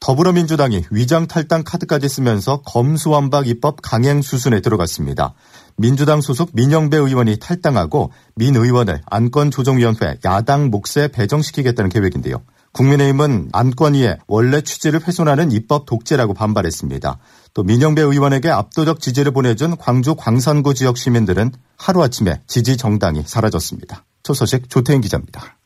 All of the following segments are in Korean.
더불어민주당이 위장 탈당 카드까지 쓰면서 검수완박 입법 강행 수순에 들어갔습니다. 민주당 소속 민영배 의원이 탈당하고 민 의원을 안건조정위원회 야당 몫에 배정시키겠다는 계획인데요. 국민의힘은 안건위의 원래 취지를 훼손하는 입법 독재라고 반발했습니다. 또 민영배 의원에게 압도적 지지를 보내준 광주 광산구 지역 시민들은 하루아침에 지지 정당이 사라졌습니다. 첫 소식 조태인 기자입니다.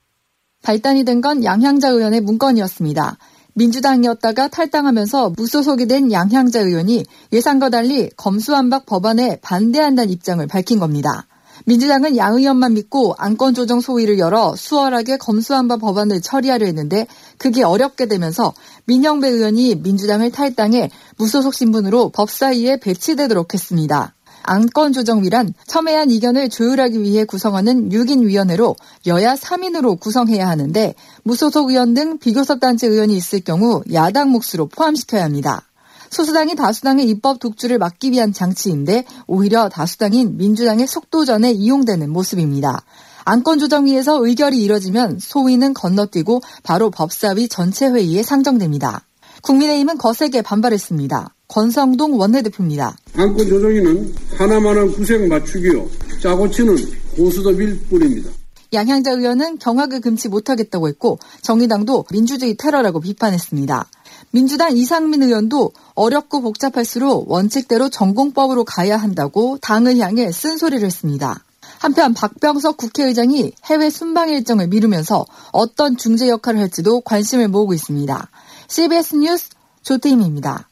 발단이 된 건 양향자 의원의 문건이었습니다. 민주당이었다가 탈당하면서 무소속이 된 양향자 의원이 예상과 달리 검수완박 법안에 반대한다는 입장을 밝힌 겁니다. 민주당은 양 의원만 믿고 안건 조정 소위를 열어 수월하게 검수완박 법안을 처리하려 했는데 그게 어렵게 되면서 민영배 의원이 민주당을 탈당해 무소속 신분으로 법사위에 배치되도록 했습니다. 안건조정위란 첨예한 이견을 조율하기 위해 구성하는 6인 위원회로 여야 3인으로 구성해야 하는데 무소속 의원 등 비교섭 단체 의원이 있을 경우 야당 몫으로 포함시켜야 합니다. 소수당이 다수당의 입법 독주를 막기 위한 장치인데 오히려 다수당인 민주당의 속도전에 이용되는 모습입니다. 안건조정위에서 의결이 이뤄지면 소위는 건너뛰고 바로 법사위 전체 회의에 상정됩니다. 국민의힘은 거세게 반발했습니다. 권성동 원내대표입니다. 안건 조정위는 하나만한 구색 맞추기요. 짜고 치는 고수톱일 뿐입니다. 양향자 의원은 경악을 금치 못하겠다고 했고 정의당도 민주주의 테러라고 비판했습니다. 민주당 이상민 의원도 어렵고 복잡할수록 원칙대로 전공법으로 가야 한다고 당을 향해 쓴소리를 했습니다. 한편 박병석 국회의장이 해외 순방 일정을 미루면서 어떤 중재 역할을 할지도 관심을 모으고 있습니다. CBS 뉴스 조태임입니다.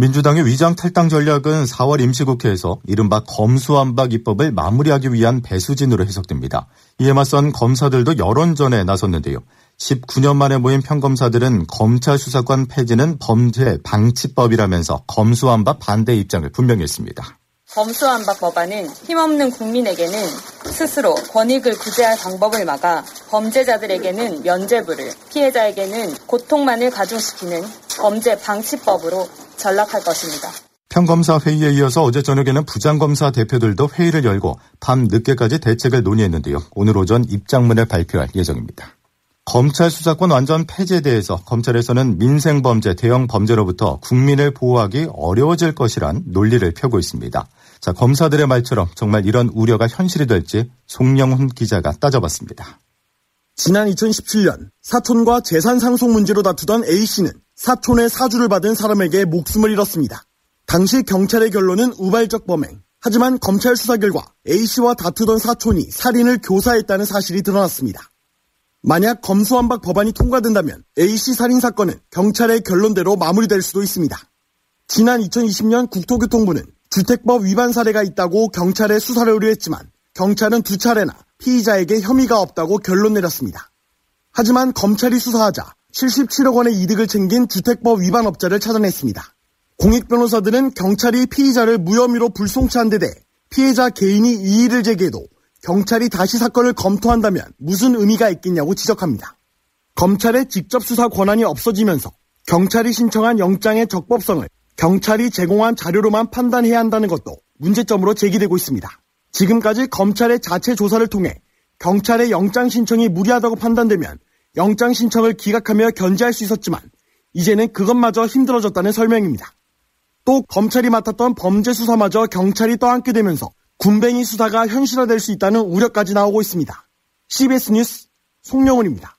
민주당의 위장 탈당 전략은 4월 임시국회에서 이른바 검수완박 입법을 마무리하기 위한 배수진으로 해석됩니다. 이에 맞선 검사들도 여론전에 나섰는데요. 19년 만에 모인 평검사들은 검찰 수사권 폐지는 범죄 방치법이라면서 검수완박 반대 입장을 분명히 했습니다. 검수완박 법안은 힘없는 국민에게는 스스로 권익을 구제할 방법을 막아 범죄자들에게는 면죄부를 피해자에게는 고통만을 가중시키는 범죄 방치법으로 전락할 것입니다. 평검사 회의에 이어서 어제 저녁에는 부장검사 대표들도 회의를 열고 밤 늦게까지 대책을 논의했는데요. 오늘 오전 입장문을 발표할 예정입니다. 검찰 수사권 완전 폐지에 대해서 검찰에서는 민생범죄, 대형 범죄로부터 국민을 보호하기 어려워질 것이란 논리를 펴고 있습니다. 자, 검사들의 말처럼 정말 이런 우려가 현실이 될지 송영훈 기자가 따져봤습니다. 지난 2017년 사촌과 재산 상속 문제로 다투던 A씨는 사촌의 사주를 받은 사람에게 목숨을 잃었습니다. 당시 경찰의 결론은 우발적 범행. 하지만 검찰 수사 결과 A씨와 다투던 사촌이 살인을 교사했다는 사실이 드러났습니다. 만약 검수완박 법안이 통과된다면 A씨 살인 사건은 경찰의 결론대로 마무리될 수도 있습니다. 지난 2020년 국토교통부는 주택법 위반 사례가 있다고 경찰에 수사를 의뢰했지만 경찰은 두 차례나 피의자에게 혐의가 없다고 결론 내렸습니다. 하지만 검찰이 수사하자 77억 원의 이득을 챙긴 주택법 위반 업자를 찾아냈습니다. 공익 변호사들은 경찰이 피의자를 무혐의로 불송치한 데 대해 피해자 개인이 이의를 제기해도 경찰이 다시 사건을 검토한다면 무슨 의미가 있겠냐고 지적합니다. 검찰의 직접 수사 권한이 없어지면서 경찰이 신청한 영장의 적법성을 경찰이 제공한 자료로만 판단해야 한다는 것도 문제점으로 제기되고 있습니다. 지금까지 검찰의 자체 조사를 통해 경찰의 영장 신청이 무리하다고 판단되면 영장 신청을 기각하며 견제할 수 있었지만 이제는 그것마저 힘들어졌다는 설명입니다. 또 검찰이 맡았던 범죄 수사마저 경찰이 떠안게 되면서 군뱅이 수사가 현실화될 수 있다는 우려까지 나오고 있습니다. CBS 뉴스 송영훈입니다.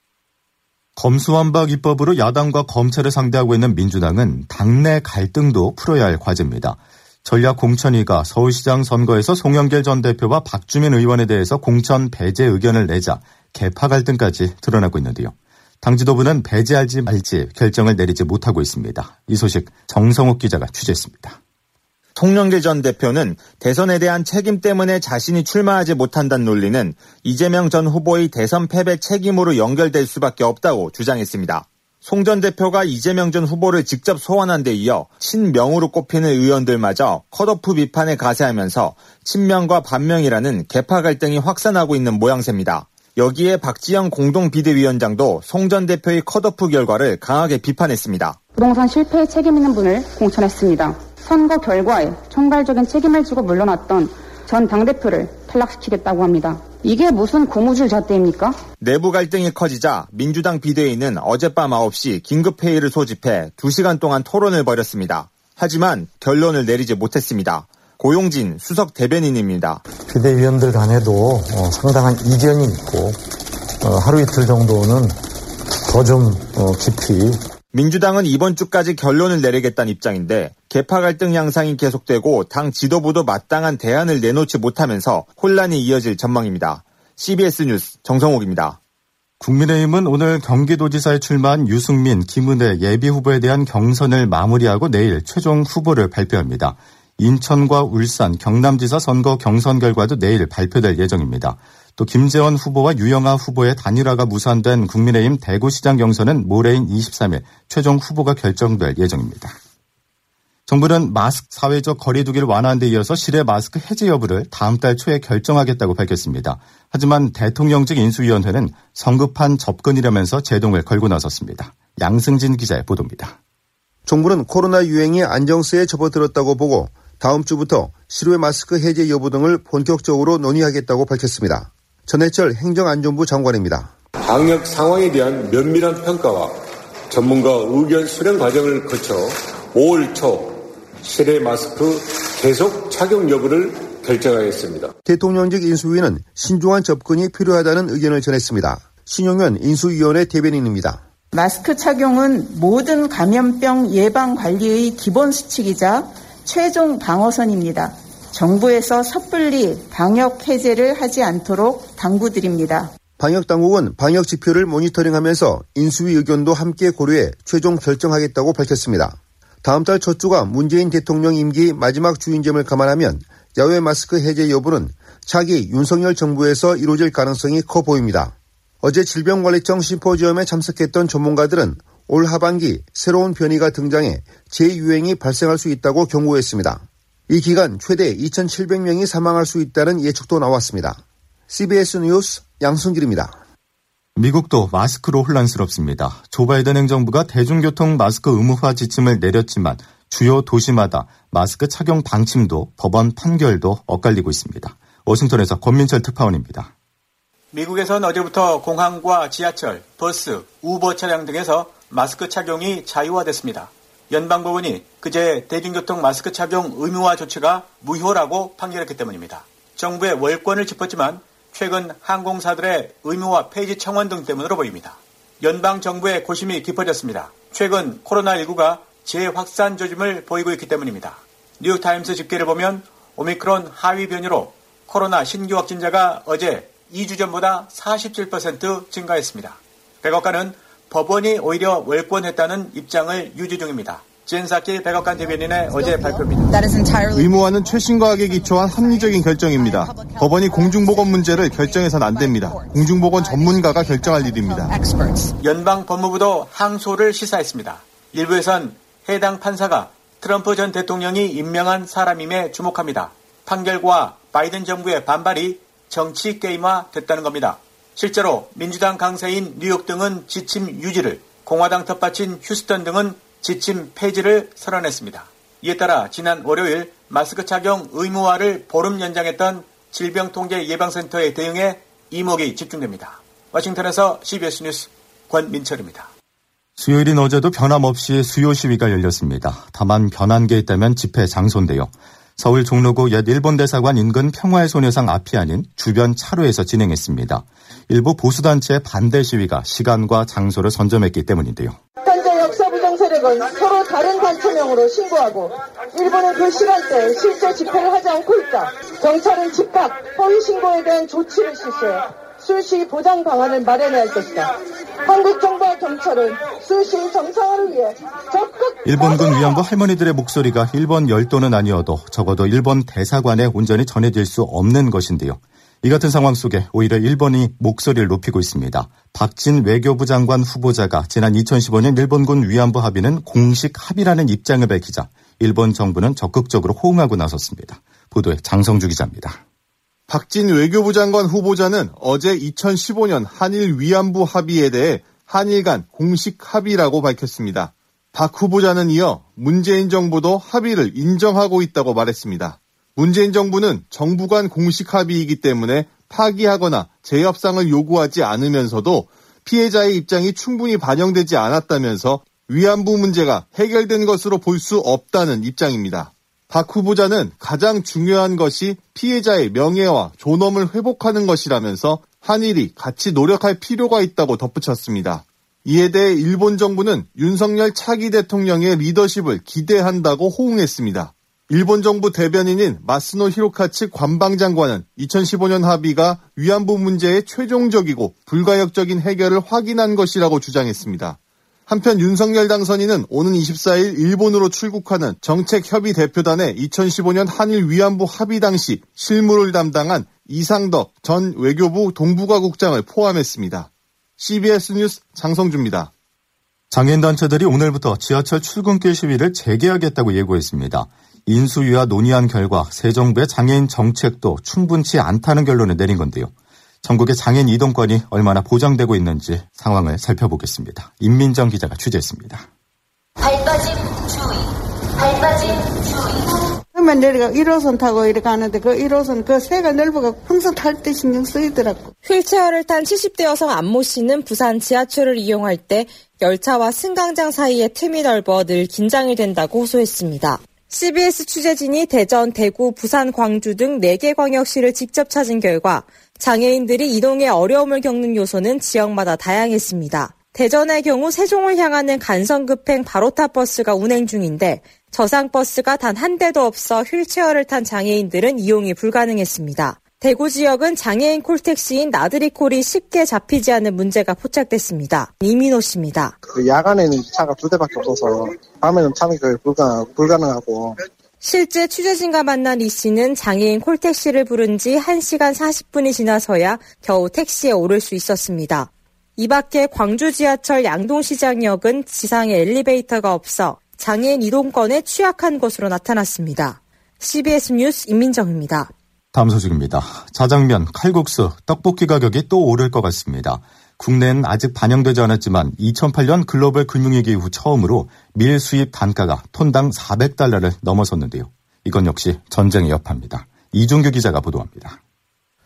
검수완박 입법으로 야당과 검찰을 상대하고 있는 민주당은 당내 갈등도 풀어야 할 과제입니다. 전략 공천위가 서울시장 선거에서 송영길 전 대표와 박주민 의원에 대해서 공천 배제 의견을 내자 개파 갈등까지 드러나고 있는데요. 당 지도부는 배제할지 말지 결정을 내리지 못하고 있습니다. 이 소식 정성욱 기자가 취재했습니다. 송영길 전 대표는 대선에 대한 책임 때문에 자신이 출마하지 못한다는 논리는 이재명 전 후보의 대선 패배 책임으로 연결될 수밖에 없다고 주장했습니다. 송 전 대표가 이재명 전 후보를 직접 소환한 데 이어 친명으로 꼽히는 의원들마저 컷오프 비판에 가세하면서 친명과 반명이라는 개파 갈등이 확산하고 있는 모양새입니다. 여기에 박지영 공동 비대위원장도 송 전 대표의 컷오프 결과를 강하게 비판했습니다. 부동산 실패에 책임 있는 분을 공천했습니다. 선거 결과에 총괄적인 책임을 지고 물러났던 전 당대표를 탈락시키겠다고 합니다. 이게 무슨 고무줄 잣대입니까? 내부 갈등이 커지자 민주당 비대위는 어젯밤 9시 긴급회의를 소집해 2시간 동안 토론을 벌였습니다. 하지만 결론을 내리지 못했습니다. 고용진 수석 대변인입니다. 비대위원들 간에도 어, 상당한 이견이 있고 어, 하루 이틀 정도는 더좀 어, 깊이 민주당은 이번 주까지 결론을 내리겠다는 입장인데 개파 갈등 양상이 계속되고 당 지도부도 마땅한 대안을 내놓지 못하면서 혼란이 이어질 전망입니다. CBS 뉴스 정성욱입니다. 국민의힘은 오늘 경기도지사에 출마한 유승민, 김은혜 예비 후보에 대한 경선을 마무리하고 내일 최종 후보를 발표합니다. 인천과 울산, 경남지사 선거 경선 결과도 내일 발표될 예정입니다. 또 김재원 후보와 유영아 후보의 단일화가 무산된 국민의힘 대구시장 경선은 모레인 23일 최종 후보가 결정될 예정입니다. 정부는 마스크 사회적 거리두기를 완화한 데 이어서 실외 마스크 해제 여부를 다음 달 초에 결정하겠다고 밝혔습니다. 하지만 대통령직 인수위원회는 성급한 접근이라면서 제동을 걸고 나섰습니다. 양승진 기자의 보도입니다. 정부는 코로나 유행이 안정세에 접어들었다고 보고 다음 주부터 실외 마스크 해제 여부 등을 본격적으로 논의하겠다고 밝혔습니다. 전해철 행정안전부 장관입니다. 방역 상황에 대한 면밀한 평가와 전문가 의견 수렴 과정을 거쳐 5월 초 실외 마스크 계속 착용 여부를 결정하였습니다. 대통령직 인수위는 신중한 접근이 필요하다는 의견을 전했습니다. 신용현 인수위원회 대변인입니다. 마스크 착용은 모든 감염병 예방 관리의 기본 수칙이자 최종 방어선입니다. 정부에서 섣불리 방역 해제를 하지 않도록 당부드립니다. 방역 당국은 방역 지표를 모니터링하면서 인수위 의견도 함께 고려해 최종 결정하겠다고 밝혔습니다. 다음 달 첫 주가 문재인 대통령 임기 마지막 주인점을 감안하면 야외 마스크 해제 여부는 차기 윤석열 정부에서 이루어질 가능성이 커 보입니다. 어제 질병관리청 심포지엄에 참석했던 전문가들은 올 하반기 새로운 변이가 등장해 재유행이 발생할 수 있다고 경고했습니다. 이 기간 최대 2,700명이 사망할 수 있다는 예측도 나왔습니다. CBS 뉴스 양승길입니다. 미국도 마스크로 혼란스럽습니다. 조 바이든 행정부가 대중교통 마스크 의무화 지침을 내렸지만 주요 도시마다 마스크 착용 방침도 법원 판결도 엇갈리고 있습니다. 워싱턴에서 권민철 특파원입니다. 미국에선 어제부터 공항과 지하철, 버스, 우버 차량 등에서 마스크 착용이 자유화됐습니다. 연방법원이 그제 대중교통 마스크 착용 의무화 조치가 무효라고 판결했기 때문입니다. 정부의 월권을 짚었지만 최근 항공사들의 의무화 폐지 청원 등 때문으로 보입니다. 연방 정부의 고심이 깊어졌습니다. 최근 코로나19가 재확산 조짐을 보이고 있기 때문입니다. 뉴욕타임스 집계를 보면 오미크론 하위 변이로 코로나 신규 확진자가 어제 2주 전보다 47% 증가했습니다. 백악관은 법원이 오히려 월권했다는 입장을 유지 중입니다. 지엔사키 백악관 대변인의 어제 발표입니다. 의무화는 최신 과학에 기초한 합리적인 결정입니다. 법원이 공중보건 문제를 결정해서는 안 됩니다. 공중보건 전문가가 결정할 일입니다. 연방 법무부도 항소를 시사했습니다. 일부에선 해당 판사가 트럼프 전 대통령이 임명한 사람임에 주목합니다. 판결과 바이든 정부의 반발이 정치 게임화 됐다는 겁니다. 실제로 민주당 강세인 뉴욕 등은 지침 유지를, 공화당 텃밭인 휴스턴 등은 지침 폐지를 선언했습니다. 이에 따라 지난 월요일 마스크 착용 의무화를 보름 연장했던 질병통제예방센터의 대응에 이목이 집중됩니다. 워싱턴에서 CBS 뉴스 권민철입니다. 수요일인 어제도 변함없이 수요 시위가 열렸습니다. 다만 변한 게 있다면 집회 장소인데요. 서울 종로구 옛 일본 대사관 인근 평화의 소녀상 앞이 아닌 주변 차로에서 진행했습니다. 일부 보수단체의 반대 시위가 시간과 장소를 선점했기 때문인데요. 현재 역사부정 세력은 서로 다른 단체명으로 신고하고 일본은 그 시간대에 실제 집회를 하지 않고 있다. 경찰은 즉각 허위 신고에 대한 조치를 실시해 수시 보장 방안을 마련해야 할 것이다. 한국 정부와 경찰은 수시 정상화를 위해 적극 일본군 위안부 할머니들의 목소리가 일본 열도는 아니어도 적어도 일본 대사관에 온전히 전해질 수 없는 것인데요. 이 같은 상황 속에 오히려 일본이 목소리를 높이고 있습니다. 박진 외교부 장관 후보자가 지난 2015년 일본군 위안부 합의는 공식 합의라는 입장을 밝히자 일본 정부는 적극적으로 호응하고 나섰습니다. 보도에 장성주 기자입니다. 박진 외교부 장관 후보자는 어제 2015년 한일 위안부 합의에 대해 한일 간 공식 합의라고 밝혔습니다. 박 후보자는 이어 문재인 정부도 합의를 인정하고 있다고 말했습니다. 문재인 정부는 정부 간 공식 합의이기 때문에 파기하거나 재협상을 요구하지 않으면서도 피해자의 입장이 충분히 반영되지 않았다면서 위안부 문제가 해결된 것으로 볼 수 없다는 입장입니다. 박 후보자는 가장 중요한 것이 피해자의 명예와 존엄을 회복하는 것이라면서 한일이 같이 노력할 필요가 있다고 덧붙였습니다. 이에 대해 일본 정부는 윤석열 차기 대통령의 리더십을 기대한다고 호응했습니다. 일본 정부 대변인인 마스노 히로카츠 관방장관은 2015년 합의가 위안부 문제의 최종적이고 불가역적인 해결을 확인한 것이라고 주장했습니다. 한편 윤석열 당선인은 오는 24일 일본으로 출국하는 정책협의 대표단에 2015년 한일 위안부 합의 당시 실무를 담당한 이상덕 전 외교부 동북아 국장을 포함했습니다. CBS 뉴스 장성주입니다. 장애인단체들이 오늘부터 지하철 출근길 시위를 재개하겠다고 예고했습니다. 인수위와 논의한 결과 새 정부의 장애인 정책도 충분치 않다는 결론을 내린 건데요. 전국의 장애인 이동권이 얼마나 보장되고 있는지 상황을 살펴보겠습니다. 임민정 기자가 취재했습니다. 발 빠짐 주의, 발 빠짐 주의. 그러면 내가 1호선 타고 이렇게 가는데 그 1호선 그 새가 넓어가 항상 탈 때 신경 쓰이더라고. 휠체어를 탄 70대 여성 안모 씨는 부산 지하철을 이용할 때 열차와 승강장 사이에 틈이 넓어 늘 긴장이 된다고 호소했습니다. CBS 취재진이 대전, 대구, 부산, 광주 등 4개 광역시를 직접 찾은 결과 장애인들이 이동에 어려움을 겪는 요소는 지역마다 다양했습니다. 대전의 경우 세종을 향하는 간선급행 바로타 버스가 운행 중인데 저상 버스가 단 한 대도 없어 휠체어를 탄 장애인들은 이용이 불가능했습니다. 대구 지역은 장애인 콜택시인 나들이콜이 쉽게 잡히지 않는 문제가 포착됐습니다. 이민호 씨입니다. 그 야간에는 차가 두 대밖에 없어서 밤에는 게 불가, 불가능하고 실제 취재진과 만난 이 씨는 장애인 콜택시를 부른 지 1시간 40분이 지나서야 겨우 택시에 오를 수 있었습니다. 이 밖에 광주 지하철 양동시장역은 지상에 엘리베이터가 없어 장애인 이동권에 취약한 것으로 나타났습니다. CBS 뉴스 임민정입니다. 다음 소식입니다. 자장면, 칼국수, 떡볶이 가격이 또 오를 것 같습니다. 국내는 아직 반영되지 않았지만 2008년 글로벌 금융위기 이후 처음으로 밀 수입 단가가 톤당 400달러를 넘어섰는데요. 이건 역시 전쟁의 여파입니다. 이종규 기자가 보도합니다.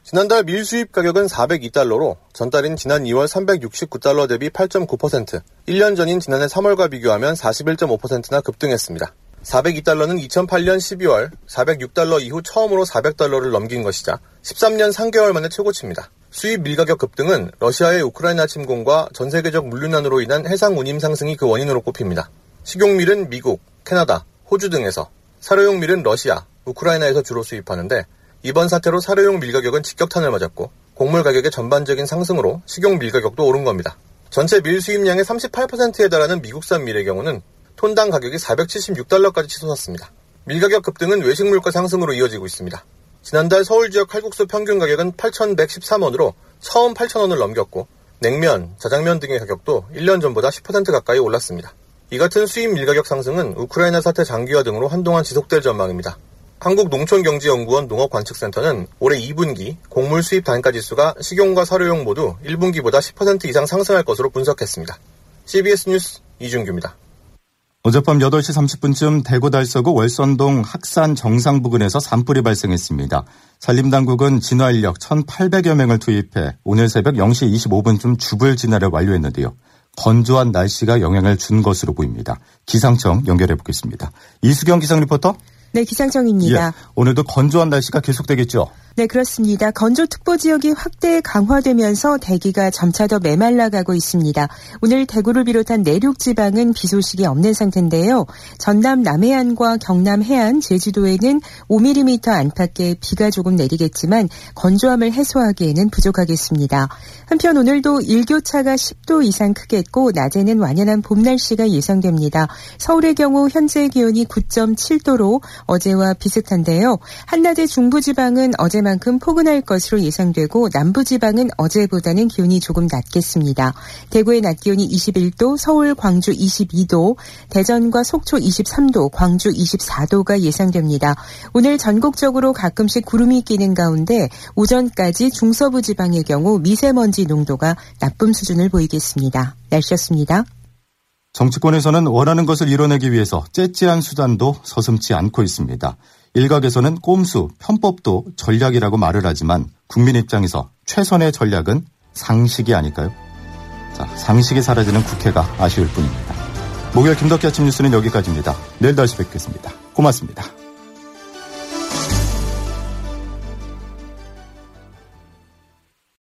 지난달 밀 수입 가격은 402달러로 전달인 지난 2월 369달러 대비 8.9%, 1년 전인 지난해 3월과 비교하면 41.5%나 급등했습니다. 402달러는 2008년 12월 406달러 이후 처음으로 400달러를 넘긴 것이자 13년 3개월 만에 최고치입니다. 수입 밀가격 급등은 러시아의 우크라이나 침공과 전 세계적 물류난으로 인한 해상 운임 상승이 그 원인으로 꼽힙니다. 식용밀은 미국, 캐나다, 호주 등에서, 사료용 밀은 러시아, 우크라이나에서 주로 수입하는데 이번 사태로 사료용 밀 가격은 직격탄을 맞았고 곡물 가격의 전반적인 상승으로 식용 밀 가격도 오른 겁니다. 전체 밀 수입량의 38%에 달하는 미국산 밀의 경우는 톤당 가격이 476달러까지 치솟았습니다. 밀 가격 급등은 외식 물가 상승으로 이어지고 있습니다. 지난달 서울 지역 칼국수 평균 가격은 8,113원으로 처음 8,000원을 넘겼고 냉면, 자장면 등의 가격도 1년 전보다 10% 가까이 올랐습니다. 이 같은 수입 밀가격 상승은 우크라이나 사태 장기화 등으로 한동안 지속될 전망입니다. 한국농촌경제연구원 농업관측센터는 올해 2분기 곡물 수입 단가 지수가 식용과 사료용 모두 1분기보다 10% 이상 상승할 것으로 분석했습니다. CBS 뉴스 이준규입니다. 어젯밤 8시 30분쯤 대구 달서구 월선동 학산 정상 부근에서 산불이 발생했습니다. 산림당국은 진화인력 1,800여 명을 투입해 오늘 새벽 0시 25분쯤 주불 진화를 완료했는데요. 건조한 날씨가 영향을 준 것으로 보입니다. 기상청 연결해 보겠습니다. 이수경 기상 리포터. 네, 기상청입니다. 예, 오늘도 건조한 날씨가 계속되겠죠? 네, 그렇습니다. 건조특보 지역이 확대 강화되면서 대기가 점차 더 메말라가고 있습니다. 오늘 대구를 비롯한 내륙 지방은 비 소식이 없는 상태인데요. 전남 남해안과 경남 해안, 제주도에는 5mm 안팎의 비가 조금 내리겠지만 건조함을 해소하기에는 부족하겠습니다. 한편 오늘도 일교차가 10도 이상 크겠고 낮에는 완연한 봄 날씨가 예상됩니다. 서울의 경우 현재 기온이 9.7도로 어제와 비슷한데요. 한낮의 중부지방은 어제 어제만큼 포근할 것으로 예상되고 남부지방은 어제보다는 기온이 조금 낮겠습니다. 대구의 낮 기온이 21도, 서울, 광주 22도, 대전과 속초 23도, 광주 24도가 예상됩니다. 오늘 전국적으로 가끔씩 구름이 끼는 가운데 오전까지 중서부 지방의 경우 미세먼지 농도가 나쁨 수준을 보이겠습니다. 날씨였습니다. 정치권에서는 원하는 것을 이뤄내기 위해서 째째한 수단도 서슴지 않고 있습니다. 일각에서는 꼼수, 편법도 전략이라고 말을 하지만 국민 입장에서 최선의 전략은 상식이 아닐까요? 자, 상식이 사라지는 국회가 아쉬울 뿐입니다. 목요일 김덕기 아침 뉴스는 여기까지입니다. 내일 다시 뵙겠습니다. 고맙습니다.